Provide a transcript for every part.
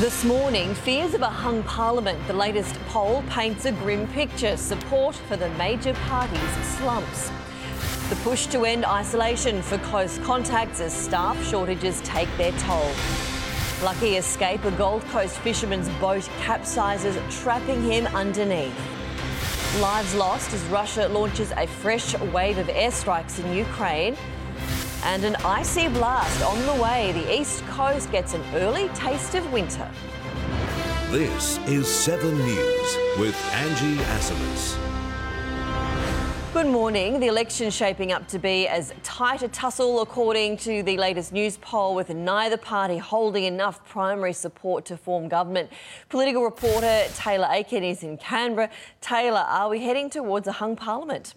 This morning, fears of a hung parliament. The latest poll paints a grim picture. Support for the major parties slumps. The push to end isolation for close contacts as staff shortages take their toll. Lucky escape, a Gold Coast fisherman's boat capsizes, trapping him underneath. Lives lost as Russia launches a fresh wave of airstrikes in Ukraine. And an icy blast on the way. The East Coast gets an early taste of winter. This is 7 News with Angie Asimus. Good morning. The election shaping up to be as tight a tussle, according to the latest news poll, with neither party holding enough primary support to form government. Political reporter Taylor Aiken is in Canberra. Taylor, are we heading towards a hung parliament?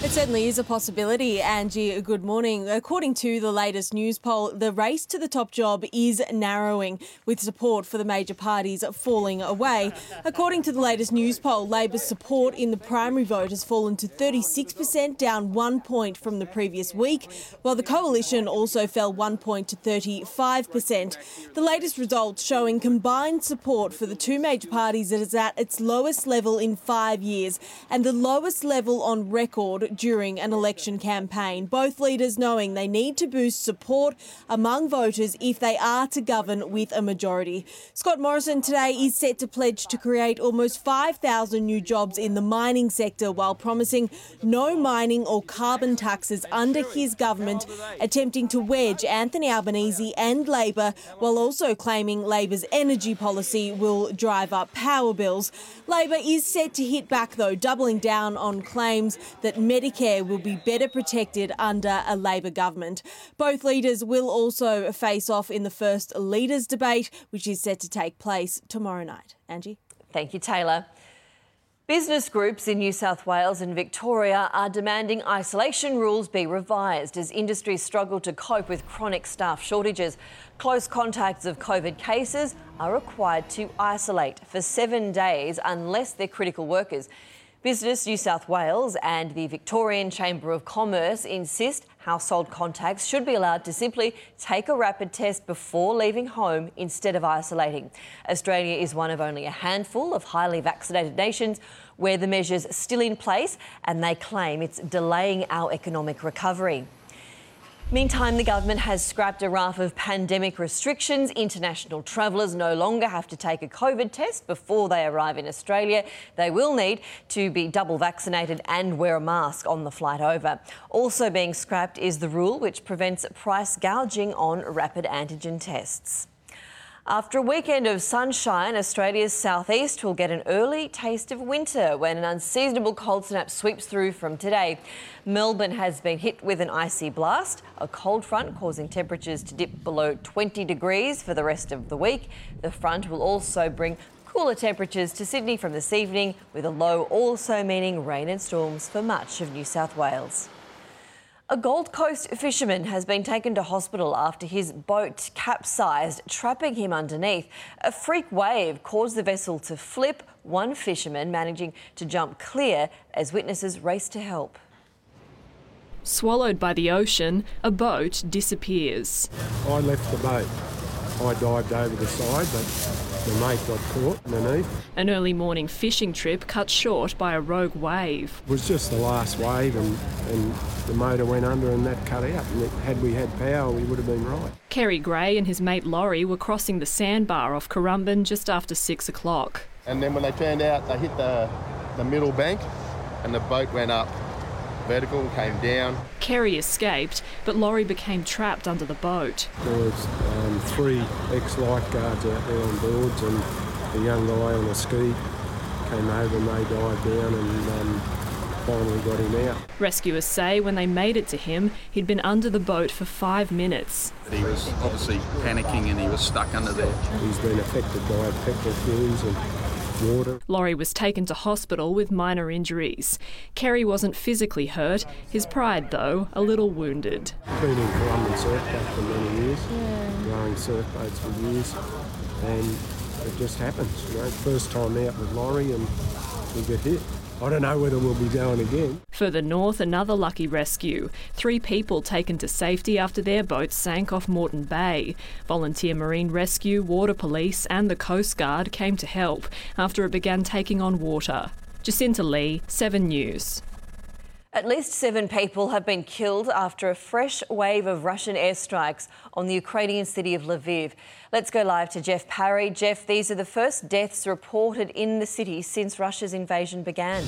It certainly is a possibility, Angie. Good morning. According to the latest news poll, the race to the top job is narrowing, with support for the major parties falling away. According to the latest news poll, Labor's support in the primary vote has fallen to 36%, down one point from the previous week, while the coalition also fell one point to 35%. The latest results showing combined support for the two major parties is at its lowest level in five years and the lowest level on record during an election campaign. Both leaders knowing they need to boost support among voters if they are to govern with a majority. Scott Morrison today is set to pledge to create almost 5,000 new jobs in the mining sector while promising no mining or carbon taxes under his government, attempting to wedge Anthony Albanese and Labor while also claiming Labor's energy policy will drive up power bills. Labor is set to hit back though, doubling down on claims that Medicare will be better protected under a Labor government. Both leaders will also face off in the first leaders debate, which is set to take place tomorrow night. Angie? Thank you, Taylor. Business groups in New South Wales and Victoria are demanding isolation rules be revised as industries struggle to cope with chronic staff shortages. Close contacts of COVID cases are required to isolate for seven days unless they're critical workers. Business New South Wales and the Victorian Chamber of Commerce insist household contacts should be allowed to simply take a rapid test before leaving home instead of isolating. Australia is one of only a handful of highly vaccinated nations where the measure's still in place and they claim it's delaying our economic recovery. Meantime, the government has scrapped a raft of pandemic restrictions. International travellers no longer have to take a COVID test before they arrive in Australia. They will need to be double vaccinated and wear a mask on the flight over. Also being scrapped is the rule which prevents price gouging on rapid antigen tests. After a weekend of sunshine, Australia's southeast will get an early taste of winter when an unseasonable cold snap sweeps through from today. Melbourne has been hit with an icy blast, a cold front causing temperatures to dip below 20 degrees for the rest of the week. The front will also bring cooler temperatures to Sydney from this evening, with a low also meaning rain and storms for much of New South Wales. A Gold Coast fisherman has been taken to hospital after his boat capsized, trapping him underneath. A freak wave caused the vessel to flip, one fisherman managing to jump clear as witnesses raced to help. Swallowed by the ocean, a boat disappears. I left the boat I dived over the side, but the mate got caught underneath. An early morning fishing trip cut short by a rogue wave. It was just the last wave, and, and the motor went under and that cut out. And had we had power, we would have been right. Kerry Gray and his mate Laurie were crossing the sandbar off Currumbin just after six o'clock. And then when they turned out, they hit the, the middle bank and the boat went up vertical and came down. Kerry escaped, but Laurie became trapped under the boat. There was um, three ex-lifeguards out there on boards and a young guy on a ski came over and they dived down and um, finally got him out. Rescuers say when they made it to him, he'd been under the boat for five minutes. He was obviously panicking and he was stuck under there. He's been affected by petrol fumes and water. Laurie was taken to hospital with minor injuries. Kerry wasn't physically hurt, his pride, though, a little wounded. Been in Currumbin surf back for many years, yeah. rowing surf boats for years, and it just happens. You know, first time out with Laurie and we get hit. I don't know whether we'll be going again. Further north, another lucky rescue. Three people taken to safety after their boat sank off Moreton Bay. Volunteer Marine Rescue, Water Police, and the Coast Guard came to help after it began taking on water. Jacinta Lee, 7 News. At least seven people have been killed after a fresh wave of Russian airstrikes on the Ukrainian city of Lviv. Let's go live to Jeff Parry. Jeff, these are the first deaths reported in the city since Russia's invasion began.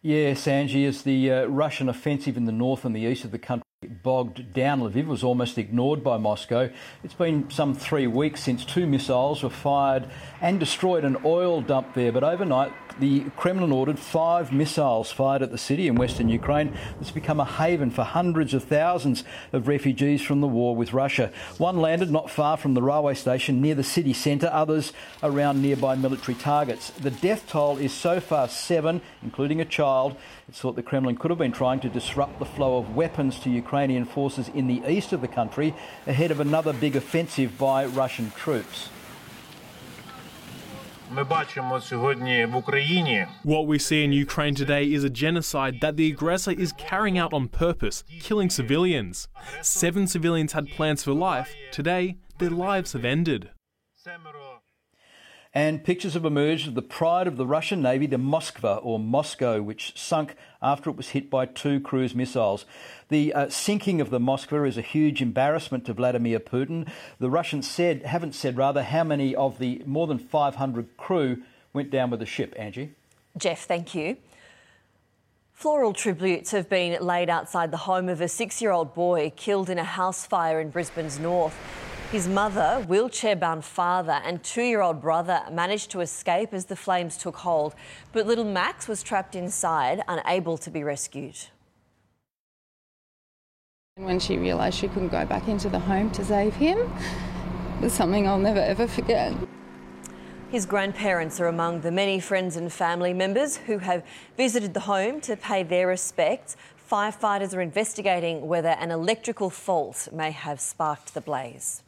Yes, Angie, as the uh, Russian offensive in the north and the east of the country bogged down Lviv was almost ignored by Moscow. It's been some three weeks since two missiles were fired and destroyed an oil dump there, but overnight the Kremlin ordered five missiles fired at the city in western Ukraine that's become a haven for hundreds of thousands of refugees from the war with Russia. One landed not far from the railway station near the city centre, others around nearby military targets. The death toll is so far seven, including a child. It's thought the Kremlin could have been trying to disrupt the flow of weapons to Ukrainian forces in the east of the country ahead of another big offensive by Russian troops. What we see in Ukraine today is a genocide that the aggressor is carrying out on purpose, killing civilians. Seven civilians had plans for life. Today, their lives have ended. And pictures have emerged of the pride of the Russian Navy, the Moskva or Moscow, which sunk after it was hit by two cruise missiles. The uh, sinking of the Moskva is a huge embarrassment to Vladimir Putin. The Russians said, haven't said rather, how many of the more than 500 crew went down with the ship, Angie? Jeff, thank you. Floral tributes have been laid outside the home of a six year old boy killed in a house fire in Brisbane's north. His mother, wheelchair bound father, and two year old brother managed to escape as the flames took hold, but little Max was trapped inside, unable to be rescued. When she realised she couldn't go back into the home to save him, it was something I'll never ever forget. His grandparents are among the many friends and family members who have visited the home to pay their respects. Firefighters are investigating whether an electrical fault may have sparked the blaze.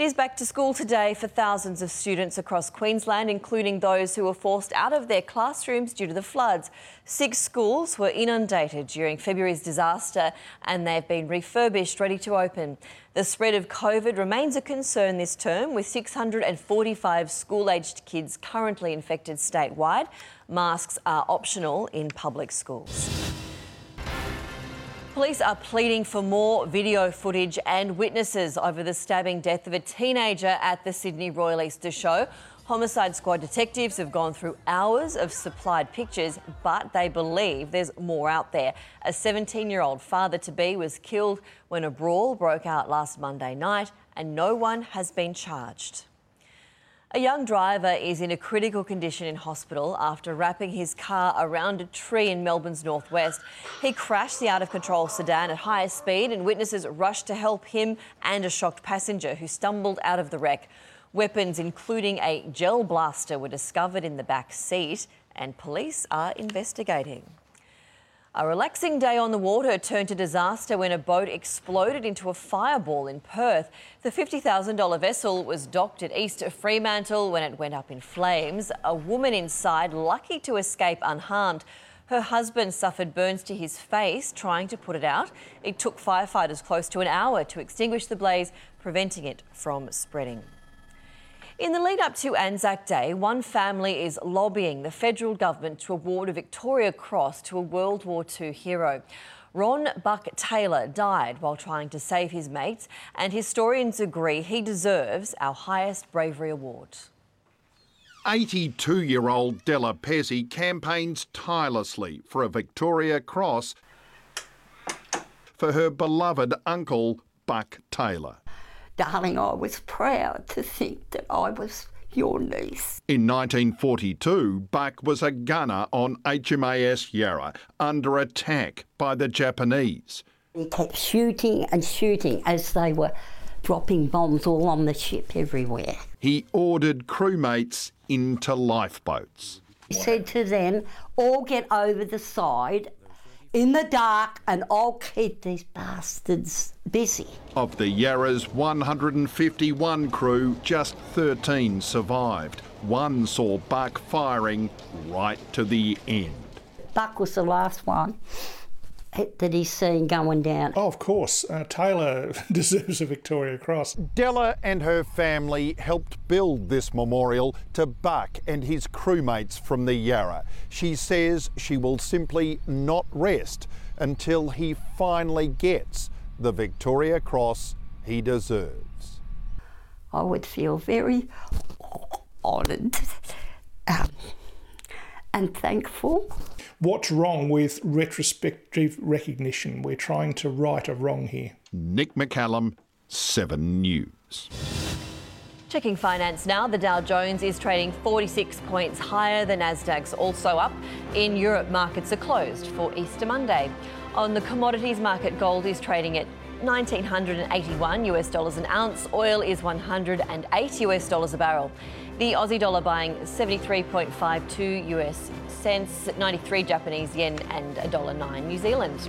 It is back to school today for thousands of students across Queensland, including those who were forced out of their classrooms due to the floods. Six schools were inundated during February's disaster and they've been refurbished, ready to open. The spread of COVID remains a concern this term, with 645 school aged kids currently infected statewide. Masks are optional in public schools. Police are pleading for more video footage and witnesses over the stabbing death of a teenager at the Sydney Royal Easter Show. Homicide Squad detectives have gone through hours of supplied pictures, but they believe there's more out there. A 17 year old father to be was killed when a brawl broke out last Monday night, and no one has been charged. A young driver is in a critical condition in hospital after wrapping his car around a tree in Melbourne's northwest. He crashed the out of control sedan at higher speed, and witnesses rushed to help him and a shocked passenger who stumbled out of the wreck. Weapons, including a gel blaster, were discovered in the back seat, and police are investigating. A relaxing day on the water turned to disaster when a boat exploded into a fireball in Perth. The $50,000 vessel was docked at East Fremantle when it went up in flames. A woman inside, lucky to escape unharmed. Her husband suffered burns to his face trying to put it out. It took firefighters close to an hour to extinguish the blaze, preventing it from spreading. In the lead up to Anzac Day, one family is lobbying the federal government to award a Victoria Cross to a World War II hero. Ron Buck Taylor died while trying to save his mates, and historians agree he deserves our highest bravery award. 82 year old Della Pezzi campaigns tirelessly for a Victoria Cross for her beloved uncle, Buck Taylor. Darling, I was proud to think that I was your niece. In 1942, Buck was a gunner on HMAS Yarra under attack by the Japanese. He kept shooting and shooting as they were dropping bombs all on the ship everywhere. He ordered crewmates into lifeboats. He said to them, all get over the side in the dark and I'll keep these bastards busy. Of the Yarra's 151 crew, just 13 survived. One saw Buck firing right to the end. Buck was the last one that he's seen going down. Oh, of course. Uh, Taylor deserves a Victoria Cross. Della and her family helped build this memorial to Buck and his crewmates from the Yarra. She says she will simply not rest until he finally gets the Victoria Cross he deserves. I would feel very honoured um, and thankful. What's wrong with retrospective recognition? We're trying to right a wrong here. Nick McCallum, 7 News. Checking finance now, the Dow Jones is trading 46 points higher. The Nasdaq's also up. In Europe, markets are closed for Easter Monday. On the commodities market, gold is trading at 1981 US dollars an ounce. Oil is 108 US dollars a barrel. The Aussie dollar buying 73.52 US cents, 93 Japanese yen, and $1.09 New Zealand.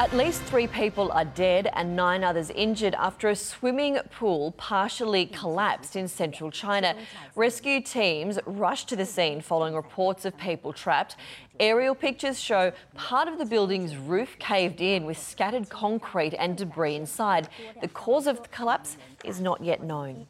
At least three people are dead and nine others injured after a swimming pool partially collapsed in central China. Rescue teams rushed to the scene following reports of people trapped. Aerial pictures show part of the building's roof caved in with scattered concrete and debris inside. The cause of the collapse is not yet known.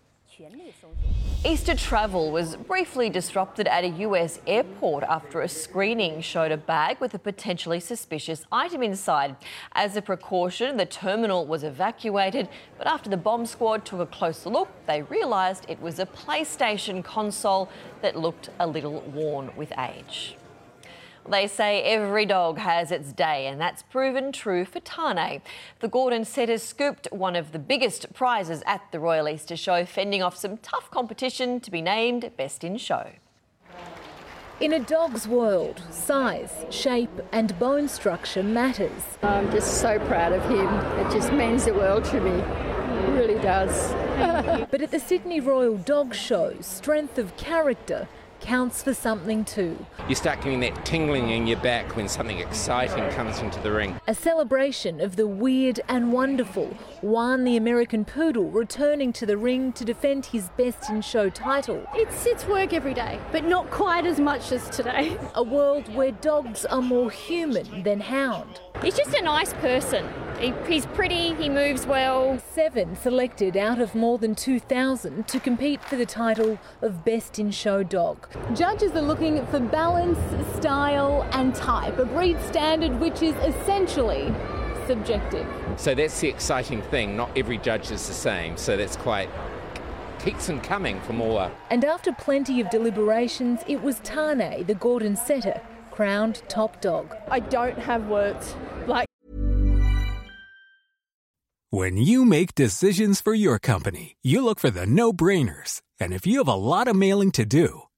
Easter travel was briefly disrupted at a US airport after a screening showed a bag with a potentially suspicious item inside. As a precaution, the terminal was evacuated, but after the bomb squad took a closer look, they realised it was a PlayStation console that looked a little worn with age. They say every dog has its day, and that's proven true for Tane. The Gordon setter scooped one of the biggest prizes at the Royal Easter Show, fending off some tough competition to be named Best in Show. In a dog's world, size, shape, and bone structure matters. I'm just so proud of him. It just means the world to me. It really does. but at the Sydney Royal Dog Show, strength of character counts for something too. You start getting that tingling in your back when something exciting comes into the ring. A celebration of the weird and wonderful. Juan the American Poodle returning to the ring to defend his Best in Show title. It's, it's work every day, but not quite as much as today. A world where dogs are more human than hound. He's just a nice person. He, he's pretty, he moves well. Seven selected out of more than 2,000 to compete for the title of Best in Show Dog. Judges are looking for balance, style, and type, a breed standard which is essentially subjective. So that's the exciting thing. Not every judge is the same, so that's quite keeps them coming for more. And after plenty of deliberations, it was Tane, the Gordon setter, crowned top dog. I don't have words. Like When you make decisions for your company, you look for the no-brainers. And if you have a lot of mailing to do,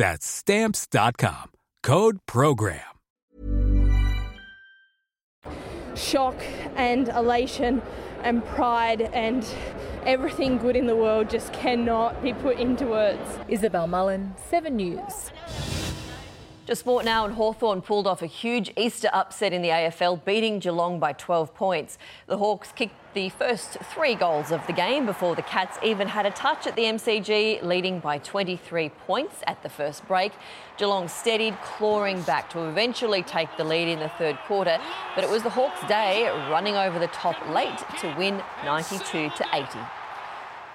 That's stamps.com. Code program. Shock and elation and pride and everything good in the world just cannot be put into words. Isabel Mullen, 7 News. To sport now, and Hawthorn pulled off a huge Easter upset in the AFL, beating Geelong by 12 points. The Hawks kicked the first three goals of the game before the Cats even had a touch at the MCG, leading by 23 points at the first break. Geelong steadied, clawing back to eventually take the lead in the third quarter, but it was the Hawks' day, running over the top late to win 92 to 80.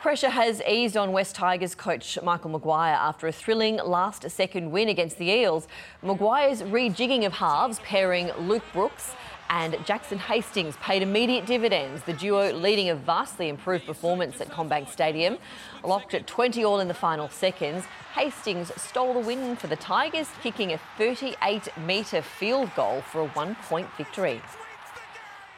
Pressure has eased on Wests Tigers coach Michael Maguire after a thrilling last second win against the Eels. Maguire's rejigging of halves, pairing Luke Brooks and Jackson Hastings paid immediate dividends, the duo leading a vastly improved performance at CommBank Stadium. Locked at 20 all in the final seconds, Hastings stole the win for the Tigers, kicking a 38 metre field goal for a one point victory.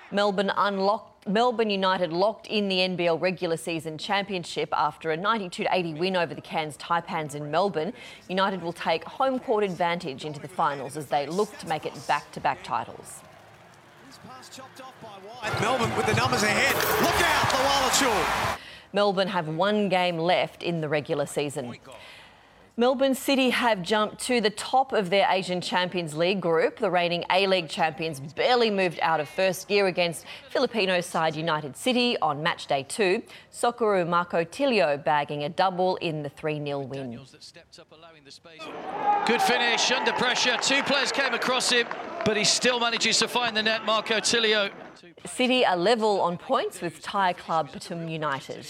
Melbourne unlocked Melbourne United locked in the NBL regular season championship after a 92 80 win over the Cairns Taipans in Melbourne. United will take home court advantage into the finals as they look to make it back to back titles. Melbourne with the numbers ahead. Look out for Wallashaw. Melbourne have one game left in the regular season. Melbourne City have jumped to the top of their Asian Champions League group. The reigning A League champions barely moved out of first gear against Filipino side United City on match day two. Socceroo Marco Tilio bagging a double in the 3 0 win. Good finish under pressure. Two players came across him, but he still manages to find the net. Marco Tilio. City are level on points with Thai club Pathum United.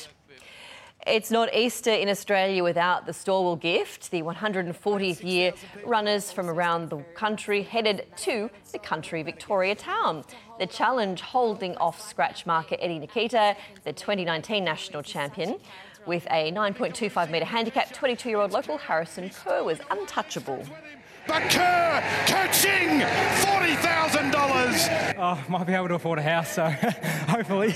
It's not Easter in Australia without the Stawell gift. The 140th year runners from around the country headed to the country Victoria town. The challenge holding off scratch marker Eddie Nketia, the 2019 national champion. With a 9.25 metre handicap, 22 year old local Harrison Kerr was untouchable. But Kerr coaching $40,000. Oh, might be able to afford a house, so hopefully.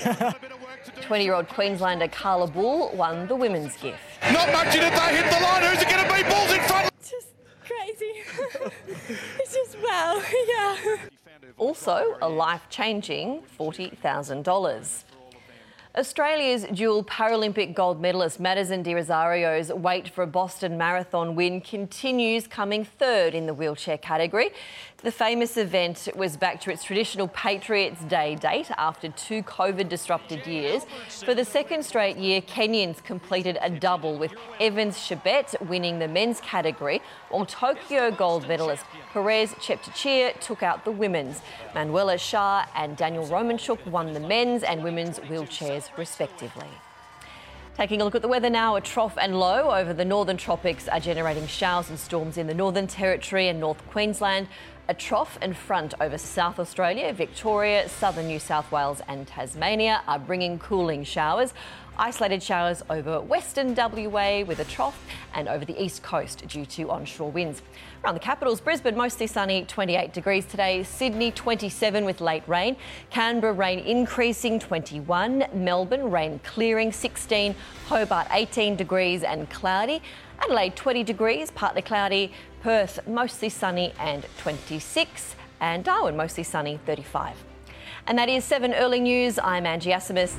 20 year old Queenslander Carla Bull won the women's gift. Not much in it, they hit the line. Who's it going to be? Bulls in front. It's just crazy. it's just wow, yeah. Also, a life changing $40,000. Australia's dual Paralympic gold medalist Madison de Rozario's wait for a Boston Marathon win continues, coming third in the wheelchair category. The famous event was back to its traditional Patriots Day date after two COVID disrupted years. For the second straight year, Kenyans completed a double with Evans Chebet winning the men's category, while Tokyo gold medalist Perez Cheptegei took out the women's. Manuela Schär and Daniel Romanchuk won the men's and women's wheelchairs respectively. Taking a look at the weather now, a trough and low over the northern tropics are generating showers and storms in the Northern Territory and North Queensland. A trough and front over South Australia, Victoria, southern New South Wales, and Tasmania are bringing cooling showers. Isolated showers over western WA with a trough and over the east coast due to onshore winds. Around the capitals, Brisbane mostly sunny, 28 degrees today. Sydney 27 with late rain. Canberra rain increasing, 21. Melbourne rain clearing, 16. Hobart 18 degrees and cloudy. Adelaide 20 degrees, partly cloudy. Perth mostly sunny and 26. And Darwin mostly sunny, 35. And that is 7 Early News. I'm Angie Asimus.